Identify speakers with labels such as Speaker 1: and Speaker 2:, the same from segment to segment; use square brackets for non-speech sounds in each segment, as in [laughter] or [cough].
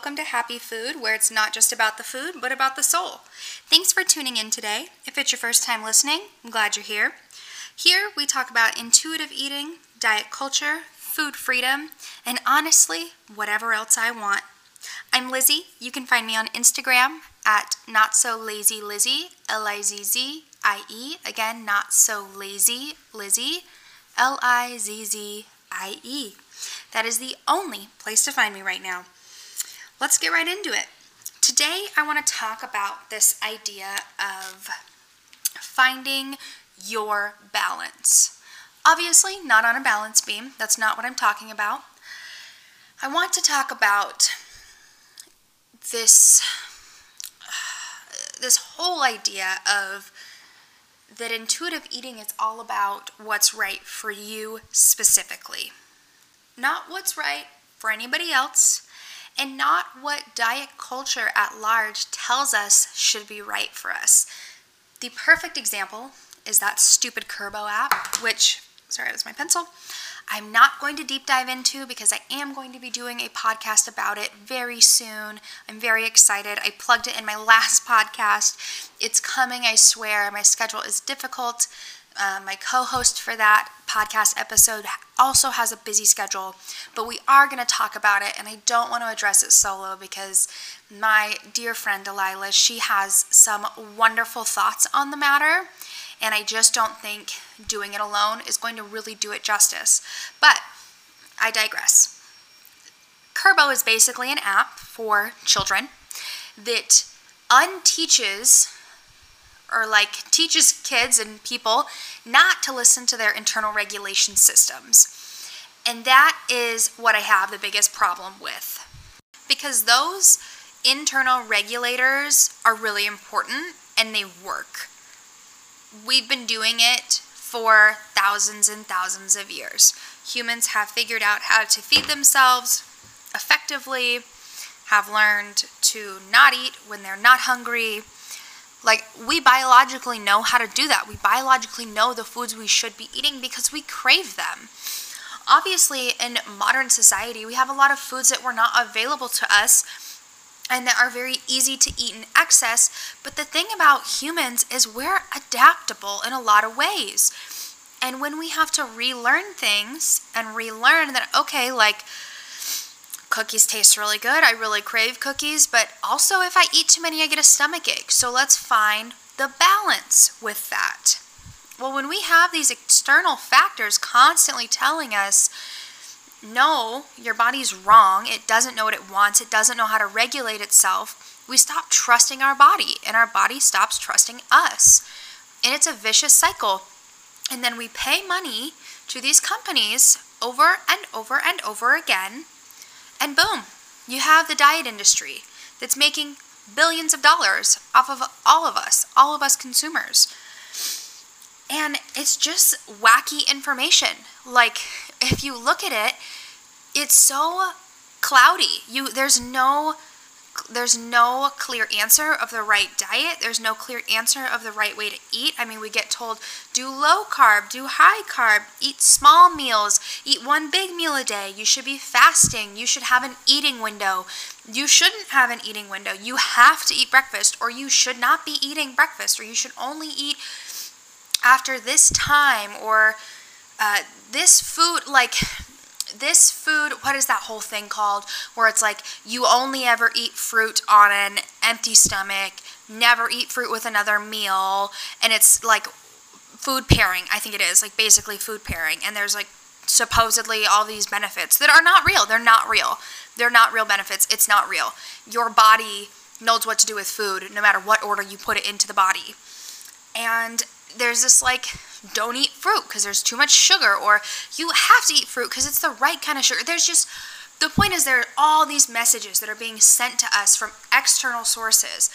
Speaker 1: welcome to Happy Food, where it's not just about the food, but about the soul. Thanks for tuning in today. If it's your first time listening, I'm glad you're here. Here, we talk about intuitive eating, diet culture, food freedom, and honestly, whatever else I want. I'm Lizzie. You can find me on Instagram at Not So Lazy Lizzie, L I Z Z I E. Again, Not So Lazy Lizzie, L I Z Z I E. That is the only place to find me right now. Let's get right into it. Today, I want to talk about this idea of finding your balance. Obviously, not on a balance beam. That's not what I'm talking about. I want to talk about this this whole idea of that intuitive eating is all about what's right for you specifically. Not what's right for anybody else, and not what diet culture at large tells us should be right for us. The perfect example is that stupid Kurbo app, which, sorry, that was my pencil. I'm not going to deep dive into because I am going to be doing a podcast about it very soon. I'm very excited. I plugged it in my [laughs] last podcast. It's coming, I swear. My schedule is difficult. Uh, my co host for that podcast episode also has a busy schedule, but we are going to talk about it, and I don't want to address it solo because my dear friend Delilah, she has some wonderful thoughts on the matter, and I just don't think doing it alone is going to really do it justice. But I digress. Kurbo is basically an app for children that unteaches or like teaches kids and people not to listen to their internal regulation systems. And that is what I have the biggest problem with. Because those internal regulators are really important and they work. We've been doing it for thousands and thousands of years. Humans have figured out how to feed themselves effectively, have learned to not eat when they're not hungry, like, we biologically know how to do that. We biologically know the foods we should be eating because we crave them. Obviously, in modern society, we have a lot of foods that were not available to us and that are very easy to eat in excess. But the thing about humans is we're adaptable in a lot of ways. And when we have to relearn things and relearn that, okay, like, cookies taste really good. I really crave cookies, but also if I eat too many, I get a stomach ache. So let's find the balance with that. Well, when we have these external factors constantly telling us, no, your body's wrong, it doesn't know what it wants, it doesn't know how to regulate itself, we stop trusting our body and our body stops trusting us. And it's a vicious cycle. And then we pay money to these companies over and over and over again and boom, you have the diet industry that's making billions of dollars off of all of us, all of us consumers. And it's just wacky information. Like if you look at it, it's so cloudy. You there's no there's no clear answer of the right diet. There's no clear answer of the right way to eat. I mean, we get told do low carb, do high carb, eat small meals, eat one big meal a day. You should be fasting. You should have an eating window. You shouldn't have an eating window. You have to eat breakfast, or you should not be eating breakfast, or you should only eat after this time, or uh, this food. Like, this food, what is that whole thing called? Where it's like you only ever eat fruit on an empty stomach, never eat fruit with another meal, and it's like food pairing, I think it is, like basically food pairing. And there's like supposedly all these benefits that are not real. They're not real. They're not real benefits. It's not real. Your body knows what to do with food no matter what order you put it into the body. And there's this like don't eat fruit because there's too much sugar or you have to eat fruit because it's the right kind of sugar. There's just the point is there are all these messages that are being sent to us from external sources.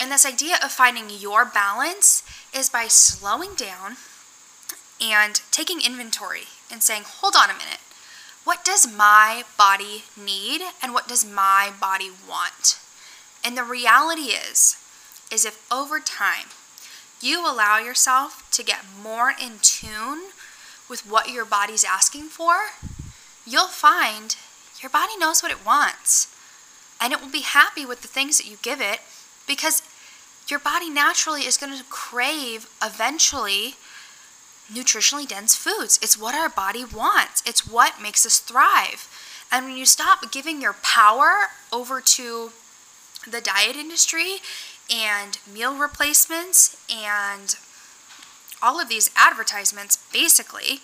Speaker 1: And this idea of finding your balance is by slowing down and taking inventory and saying hold on a minute. What does my body need and what does my body want? And the reality is is if over time you allow yourself to get more in tune with what your body's asking for, you'll find your body knows what it wants. and it will be happy with the things that you give it because your body naturally is going to crave eventually nutritionally dense foods. It's what our body wants, it's what makes us thrive. And when you stop giving your power over to the diet industry and meal replacements and all of these advertisements, basically,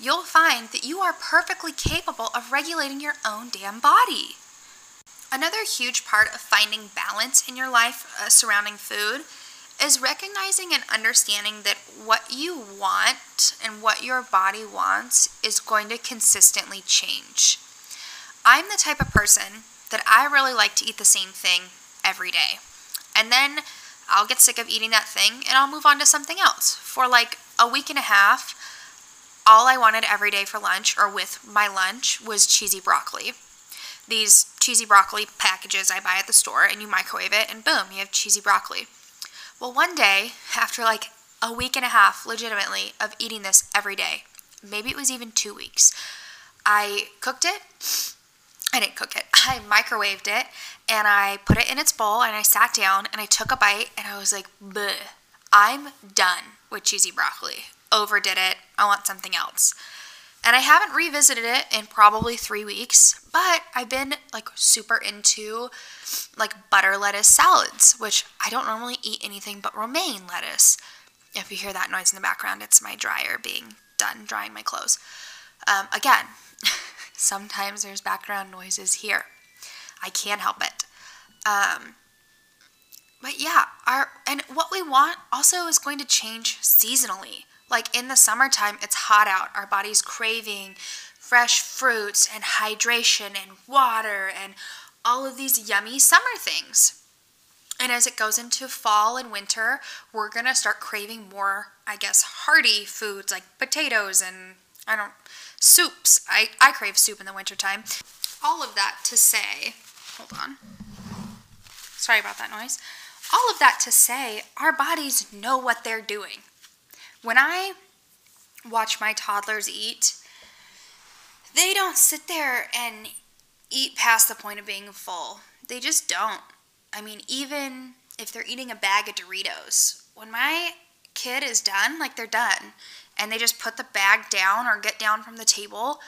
Speaker 1: you'll find that you are perfectly capable of regulating your own damn body. Another huge part of finding balance in your life uh, surrounding food is recognizing and understanding that what you want and what your body wants is going to consistently change. I'm the type of person that I really like to eat the same thing every day. And then I'll get sick of eating that thing and I'll move on to something else. For like a week and a half, all I wanted every day for lunch or with my lunch was cheesy broccoli these cheesy broccoli packages I buy at the store and you microwave it and boom, you have cheesy broccoli. Well, one day, after like a week and a half, legitimately, of eating this every day, maybe it was even two weeks, I cooked it. I didn't cook it. [laughs] I microwaved it and I put it in its bowl and I sat down and I took a bite and I was like, Bleh, I'm done with cheesy broccoli. Overdid it. I want something else. And I haven't revisited it in probably three weeks, but I've been like super into like butter lettuce salads, which I don't normally eat anything but romaine lettuce. If you hear that noise in the background, it's my dryer being done drying my clothes. Um, again, [laughs] sometimes there's background noises here. I can't help it. Um, but yeah, our and what we want also is going to change seasonally. Like in the summertime, it's hot out. Our body's craving fresh fruits and hydration and water and all of these yummy summer things. And as it goes into fall and winter, we're going to start craving more, I guess, hearty foods like potatoes and I don't soups. I, I crave soup in the wintertime. All of that to say, hold on. Sorry about that noise. All of that to say, our bodies know what they're doing. When I watch my toddlers eat, they don't sit there and eat past the point of being full. They just don't. I mean, even if they're eating a bag of Doritos, when my kid is done, like they're done, and they just put the bag down or get down from the table,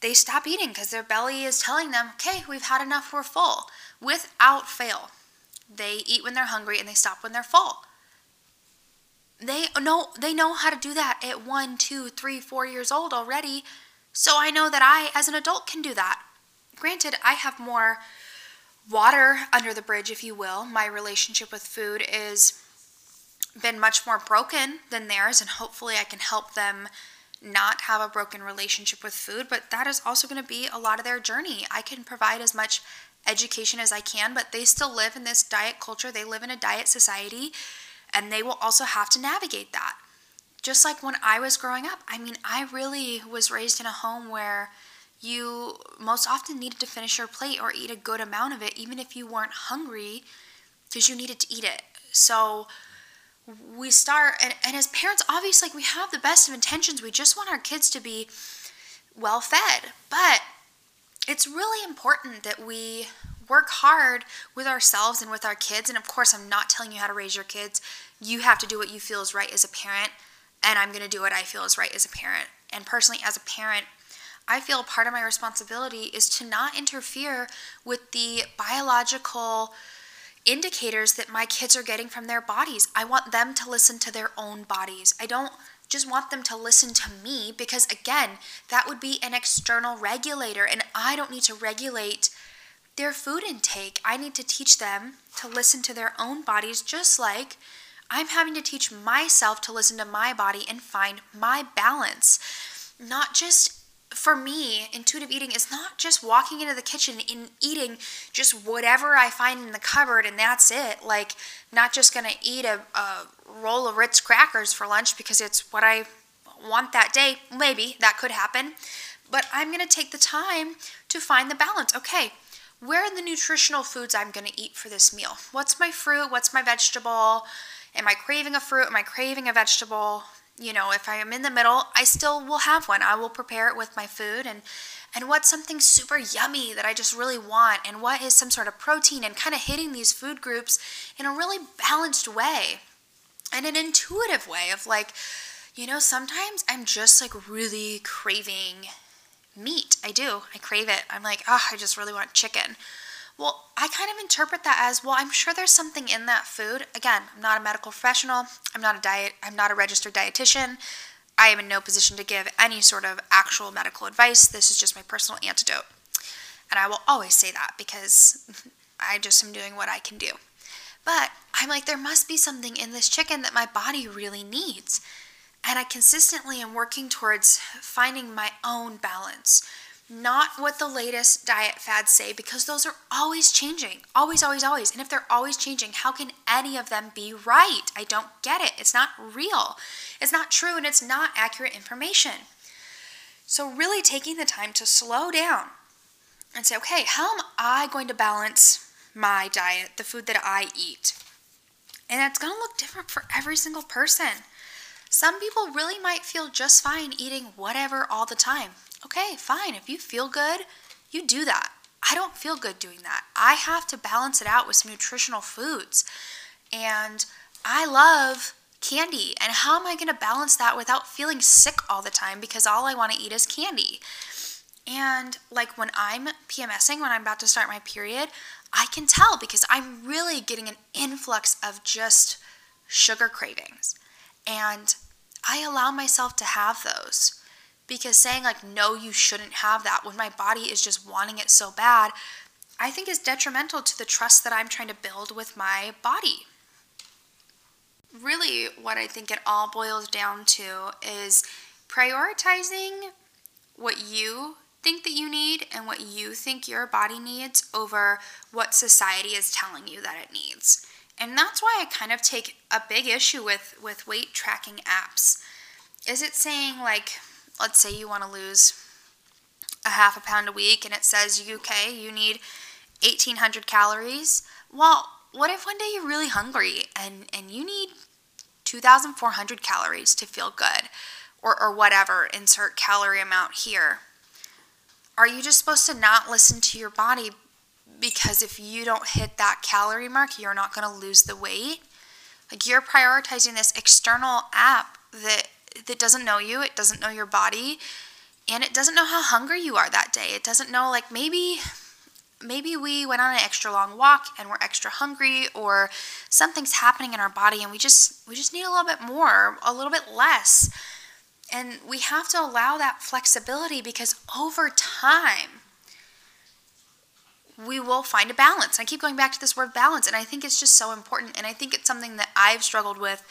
Speaker 1: they stop eating because their belly is telling them, okay, we've had enough, we're full. Without fail, they eat when they're hungry and they stop when they're full. They know they know how to do that at one, two, three, four years old already. So I know that I, as an adult, can do that. Granted, I have more water under the bridge, if you will. My relationship with food is been much more broken than theirs, and hopefully I can help them not have a broken relationship with food. But that is also going to be a lot of their journey. I can provide as much education as I can, but they still live in this diet culture. They live in a diet society and they will also have to navigate that. Just like when I was growing up, I mean, I really was raised in a home where you most often needed to finish your plate or eat a good amount of it, even if you weren't hungry, because you needed to eat it. So we start, and, and as parents, obviously, like, we have the best of intentions. We just want our kids to be well fed. But it's really important that we work hard with ourselves and with our kids. And of course, I'm not telling you how to raise your kids. You have to do what you feel is right as a parent, and I'm going to do what I feel is right as a parent. And personally, as a parent, I feel part of my responsibility is to not interfere with the biological indicators that my kids are getting from their bodies. I want them to listen to their own bodies. I don't just want them to listen to me because, again, that would be an external regulator, and I don't need to regulate their food intake. I need to teach them to listen to their own bodies, just like I'm having to teach myself to listen to my body and find my balance. Not just for me, intuitive eating is not just walking into the kitchen and eating just whatever I find in the cupboard and that's it. Like, not just gonna eat a, a roll of Ritz crackers for lunch because it's what I want that day. Maybe that could happen. But I'm gonna take the time to find the balance. Okay, where are the nutritional foods I'm going to eat for this meal? What's my fruit? What's my vegetable? Am I craving a fruit? Am I craving a vegetable? You know, if I am in the middle, I still will have one. I will prepare it with my food and and what's something super yummy that I just really want and what is some sort of protein and kind of hitting these food groups in a really balanced way and an intuitive way of like you know, sometimes I'm just like really craving meat. I do. I crave it. I'm like, oh, I just really want chicken. Well, I kind of interpret that as, well, I'm sure there's something in that food. Again, I'm not a medical professional. I'm not a diet I'm not a registered dietitian. I am in no position to give any sort of actual medical advice. This is just my personal antidote. And I will always say that because [laughs] I just am doing what I can do. But I'm like, there must be something in this chicken that my body really needs. And I consistently am working towards finding my own balance, not what the latest diet fads say, because those are always changing. Always, always, always. And if they're always changing, how can any of them be right? I don't get it. It's not real, it's not true, and it's not accurate information. So, really taking the time to slow down and say, okay, how am I going to balance my diet, the food that I eat? And it's going to look different for every single person. Some people really might feel just fine eating whatever all the time. Okay, fine. If you feel good, you do that. I don't feel good doing that. I have to balance it out with some nutritional foods. And I love candy. And how am I going to balance that without feeling sick all the time because all I want to eat is candy? And like when I'm PMSing, when I'm about to start my period, I can tell because I'm really getting an influx of just sugar cravings. And I allow myself to have those because saying like no you shouldn't have that when my body is just wanting it so bad i think is detrimental to the trust that i'm trying to build with my body. Really what i think it all boils down to is prioritizing what you think that you need and what you think your body needs over what society is telling you that it needs and that's why I kind of take a big issue with, with weight tracking apps. Is it saying, like, let's say you want to lose a half a pound a week and it says, UK, you need 1800 calories? Well, what if one day you're really hungry and, and you need 2400 calories to feel good? Or, or whatever, insert calorie amount here. Are you just supposed to not listen to your body because if you don't hit that calorie mark, you're not going to lose the weight. Like you're prioritizing this external app that that doesn't know you, it doesn't know your body, and it doesn't know how hungry you are that day. It doesn't know like maybe maybe we went on an extra long walk and we're extra hungry or something's happening in our body and we just we just need a little bit more, a little bit less. And we have to allow that flexibility because over time we will find a balance. I keep going back to this word balance, and I think it's just so important. And I think it's something that I've struggled with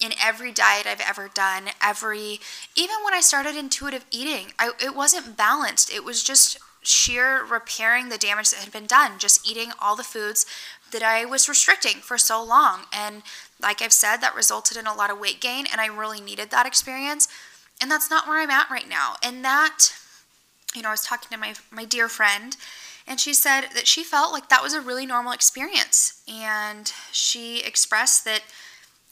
Speaker 1: in every diet I've ever done. Every, even when I started intuitive eating, I, it wasn't balanced. It was just sheer repairing the damage that had been done, just eating all the foods that I was restricting for so long. And like I've said, that resulted in a lot of weight gain, and I really needed that experience. And that's not where I'm at right now. And that, you know, I was talking to my, my dear friend and she said that she felt like that was a really normal experience. And she expressed that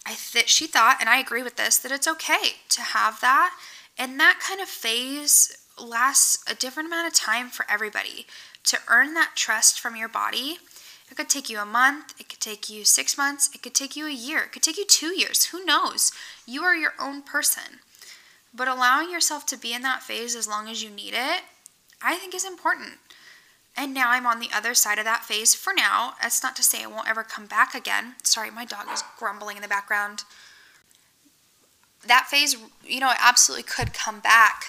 Speaker 1: I that she thought, and I agree with this, that it's okay to have that. And that kind of phase lasts a different amount of time for everybody. To earn that trust from your body, it could take you a month, it could take you six months, it could take you a year, it could take you two years. Who knows? You are your own person. But allowing yourself to be in that phase as long as you need it, I think is important. And now I'm on the other side of that phase for now. That's not to say it won't ever come back again. Sorry, my dog is grumbling in the background. That phase, you know, it absolutely could come back.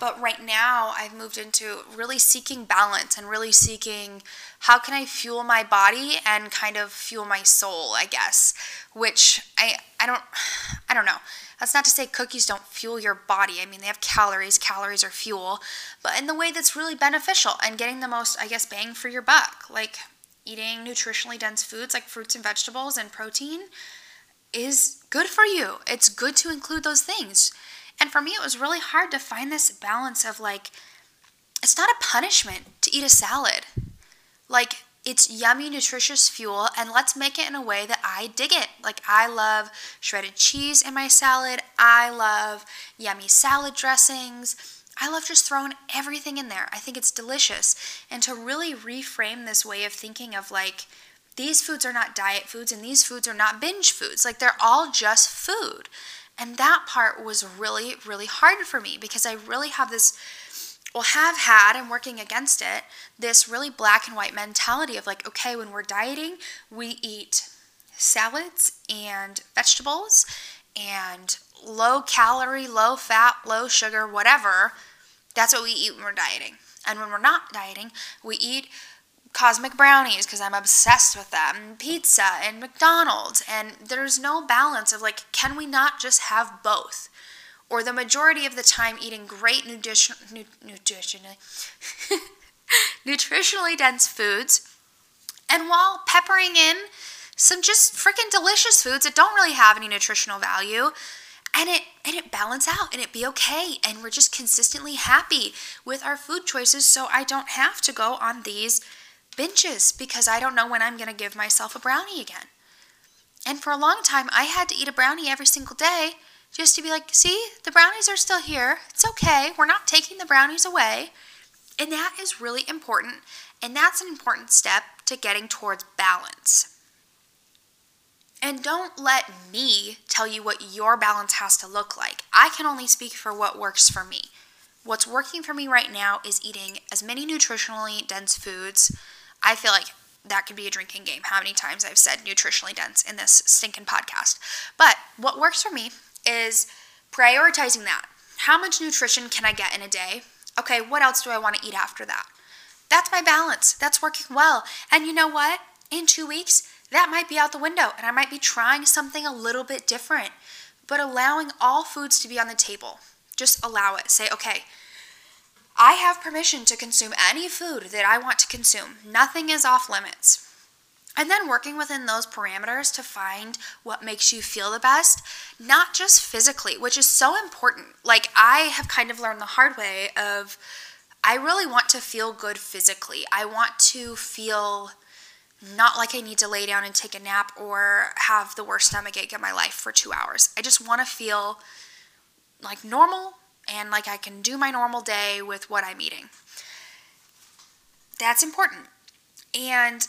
Speaker 1: But right now, I've moved into really seeking balance and really seeking how can I fuel my body and kind of fuel my soul, I guess, which I I don't [sighs] I don't know. That's not to say cookies don't fuel your body. I mean, they have calories, calories are fuel, but in the way that's really beneficial and getting the most, I guess, bang for your buck. Like eating nutritionally dense foods like fruits and vegetables and protein is good for you. It's good to include those things. And for me, it was really hard to find this balance of like, it's not a punishment to eat a salad. Like, It's yummy, nutritious fuel, and let's make it in a way that I dig it. Like, I love shredded cheese in my salad. I love yummy salad dressings. I love just throwing everything in there. I think it's delicious. And to really reframe this way of thinking of like, these foods are not diet foods and these foods are not binge foods. Like, they're all just food. And that part was really, really hard for me because I really have this well, have had and working against it this really black and white mentality of like, okay, when we're dieting, we eat salads and vegetables and low calorie, low fat, low sugar, whatever. That's what we eat when we're dieting. And when we're not dieting, we eat cosmic brownies because I'm obsessed with them, pizza and McDonald's. And there's no balance of like, can we not just have both? or the majority of the time eating great nutrition, nutritionally, [laughs] nutritionally dense foods, and while peppering in some just freaking delicious foods that don't really have any nutritional value, and it and it balance out and it be okay and we're just consistently happy with our food choices so I don't have to go on these binges because I don't know when I'm going to give myself a brownie again. And for a long time I had to eat a brownie every single day just to be like, see, the brownies are still here. It's okay. We're not taking the brownies away. And that is really important. And that's an important step to getting towards balance. And don't let me tell you what your balance has to look like. I can only speak for what works for me. What's working for me right now is eating as many nutritionally dense foods. I feel like that could be a drinking game. How many times I've said nutritionally dense in this stinking podcast. But what works for me is prioritizing that. How much nutrition can I get in a day? Okay, what else do I want to eat after that? That's my balance. That's working well. And you know what? In two weeks, that might be out the window and I might be trying something a little bit different. But allowing all foods to be on the table, just allow it. Say, okay, I have permission to consume any food that I want to consume. Nothing is off limits. And then working within those parameters to find what makes you feel the best, not just physically, which is so important. Like, I have kind of learned the hard way of I really want to feel good physically. I want to feel not like I need to lay down and take a nap or have the worst stomach ache in my life for two hours. I just want to feel like normal and like I can do my normal day with what I'm eating. That's important. And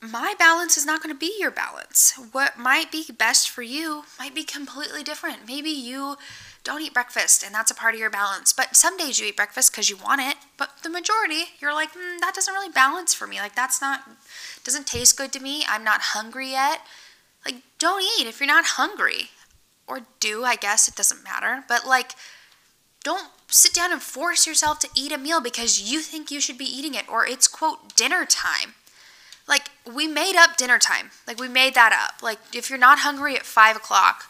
Speaker 1: my balance is not going to be your balance. What might be best for you might be completely different. Maybe you don't eat breakfast and that's a part of your balance, but some days you eat breakfast because you want it, but the majority you're like, mm, that doesn't really balance for me. Like, that's not, doesn't taste good to me. I'm not hungry yet. Like, don't eat if you're not hungry. Or do, I guess, it doesn't matter. But, like, don't sit down and force yourself to eat a meal because you think you should be eating it or it's, quote, dinner time like we made up dinner time. Like we made that up. Like if you're not hungry at five o'clock,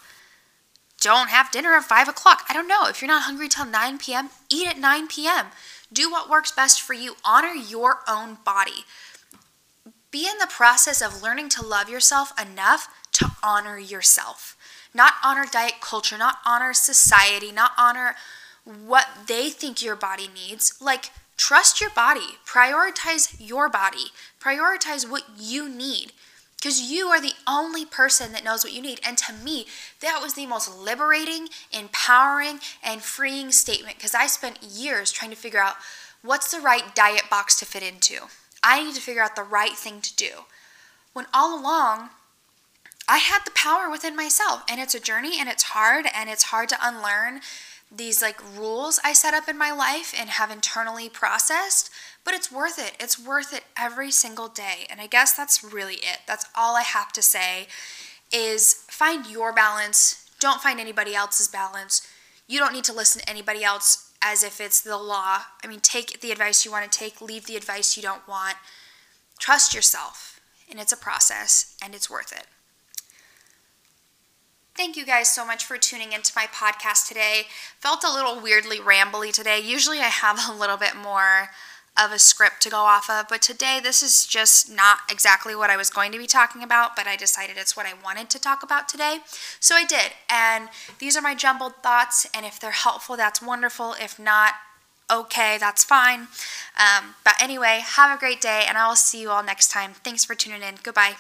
Speaker 1: don't have dinner at five o'clock. I don't know. If you're not hungry till 9 p.m., eat at 9 p.m. Do what works best for you. Honor your own body. Be in the process of learning to love yourself enough to honor yourself. Not honor diet culture, not honor society, not honor what they think your body needs. Like, Trust your body. Prioritize your body. Prioritize what you need because you are the only person that knows what you need. And to me, that was the most liberating, empowering, and freeing statement because I spent years trying to figure out what's the right diet box to fit into. I need to figure out the right thing to do. When all along, I had the power within myself, and it's a journey and it's hard and it's hard to unlearn these like rules I set up in my life and have internally processed, but it's worth it. It's worth it every single day. And I guess that's really it. That's all I have to say is find your balance. Don't find anybody else's balance. You don't need to listen to anybody else as if it's the law. I mean, take the advice you want to take, leave the advice you don't want. Trust yourself, and it's a process and it's worth it. Thank you guys so much for tuning into my podcast today. Felt a little weirdly rambly today. Usually I have a little bit more of a script to go off of, but today this is just not exactly what I was going to be talking about, but I decided it's what I wanted to talk about today. So I did. And these are my jumbled thoughts, and if they're helpful, that's wonderful. If not, okay, that's fine. Um, but anyway, have a great day, and I will see you all next time. Thanks for tuning in. Goodbye.